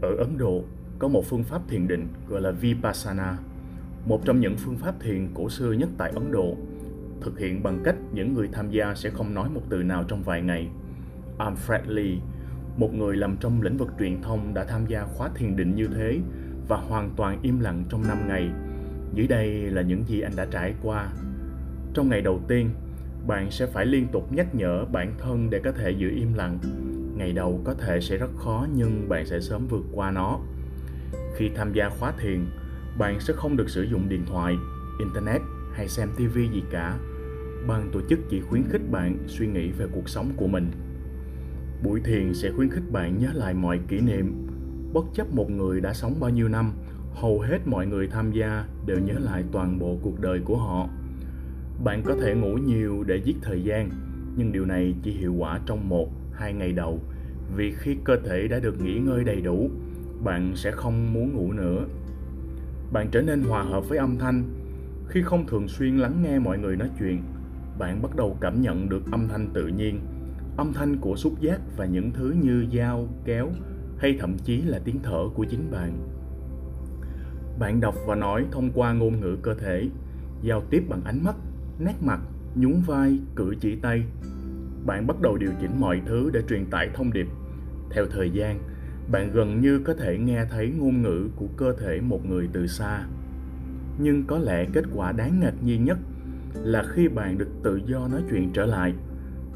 Ở Ấn Độ, có một phương pháp thiền định gọi là Vipassana, một trong những phương pháp thiền cổ xưa nhất tại Ấn Độ, thực hiện bằng cách những người tham gia sẽ không nói một từ nào trong vài ngày. Alfred Lee, một người làm trong lĩnh vực truyền thông đã tham gia khóa thiền định như thế và hoàn toàn im lặng trong 5 ngày. Dưới đây là những gì anh đã trải qua. Trong ngày đầu tiên, bạn sẽ phải liên tục nhắc nhở bản thân để có thể giữ im lặng ngày đầu có thể sẽ rất khó, nhưng bạn sẽ sớm vượt qua nó. Khi tham gia khóa thiền, bạn sẽ không được sử dụng điện thoại, internet hay xem tv gì cả. Ban tổ chức chỉ khuyến khích bạn suy nghĩ về cuộc sống của mình. Buổi thiền sẽ khuyến khích bạn nhớ lại mọi kỷ niệm, bất chấp một người đã sống bao nhiêu năm, hầu hết mọi người tham gia đều nhớ lại toàn bộ cuộc đời của họ. Bạn có thể ngủ nhiều để giết thời gian, nhưng điều này chỉ hiệu quả trong một hai ngày đầu. Vì khi cơ thể đã được nghỉ ngơi đầy đủ, bạn sẽ không muốn ngủ nữa. Bạn trở nên hòa hợp với âm thanh. Khi không thường xuyên lắng nghe mọi người nói chuyện, bạn bắt đầu cảm nhận được âm thanh tự nhiên, âm thanh của xúc giác và những thứ như dao, kéo, hay thậm chí là tiếng thở của chính bạn. Bạn đọc và nói thông qua ngôn ngữ cơ thể, giao tiếp bằng ánh mắt, nét mặt, nhún vai, cử chỉ tay bạn bắt đầu điều chỉnh mọi thứ để truyền tải thông điệp. Theo thời gian, bạn gần như có thể nghe thấy ngôn ngữ của cơ thể một người từ xa. Nhưng có lẽ kết quả đáng ngạc nhiên nhất là khi bạn được tự do nói chuyện trở lại,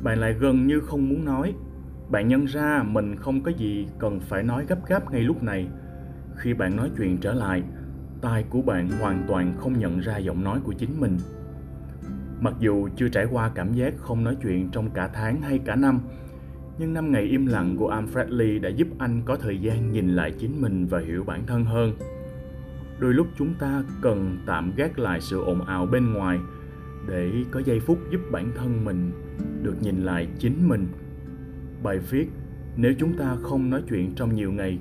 bạn lại gần như không muốn nói. Bạn nhận ra mình không có gì cần phải nói gấp gáp ngay lúc này. Khi bạn nói chuyện trở lại, tai của bạn hoàn toàn không nhận ra giọng nói của chính mình. Mặc dù chưa trải qua cảm giác không nói chuyện trong cả tháng hay cả năm, nhưng năm ngày im lặng của Alfred Lee đã giúp anh có thời gian nhìn lại chính mình và hiểu bản thân hơn. Đôi lúc chúng ta cần tạm gác lại sự ồn ào bên ngoài để có giây phút giúp bản thân mình được nhìn lại chính mình. Bài viết Nếu chúng ta không nói chuyện trong nhiều ngày,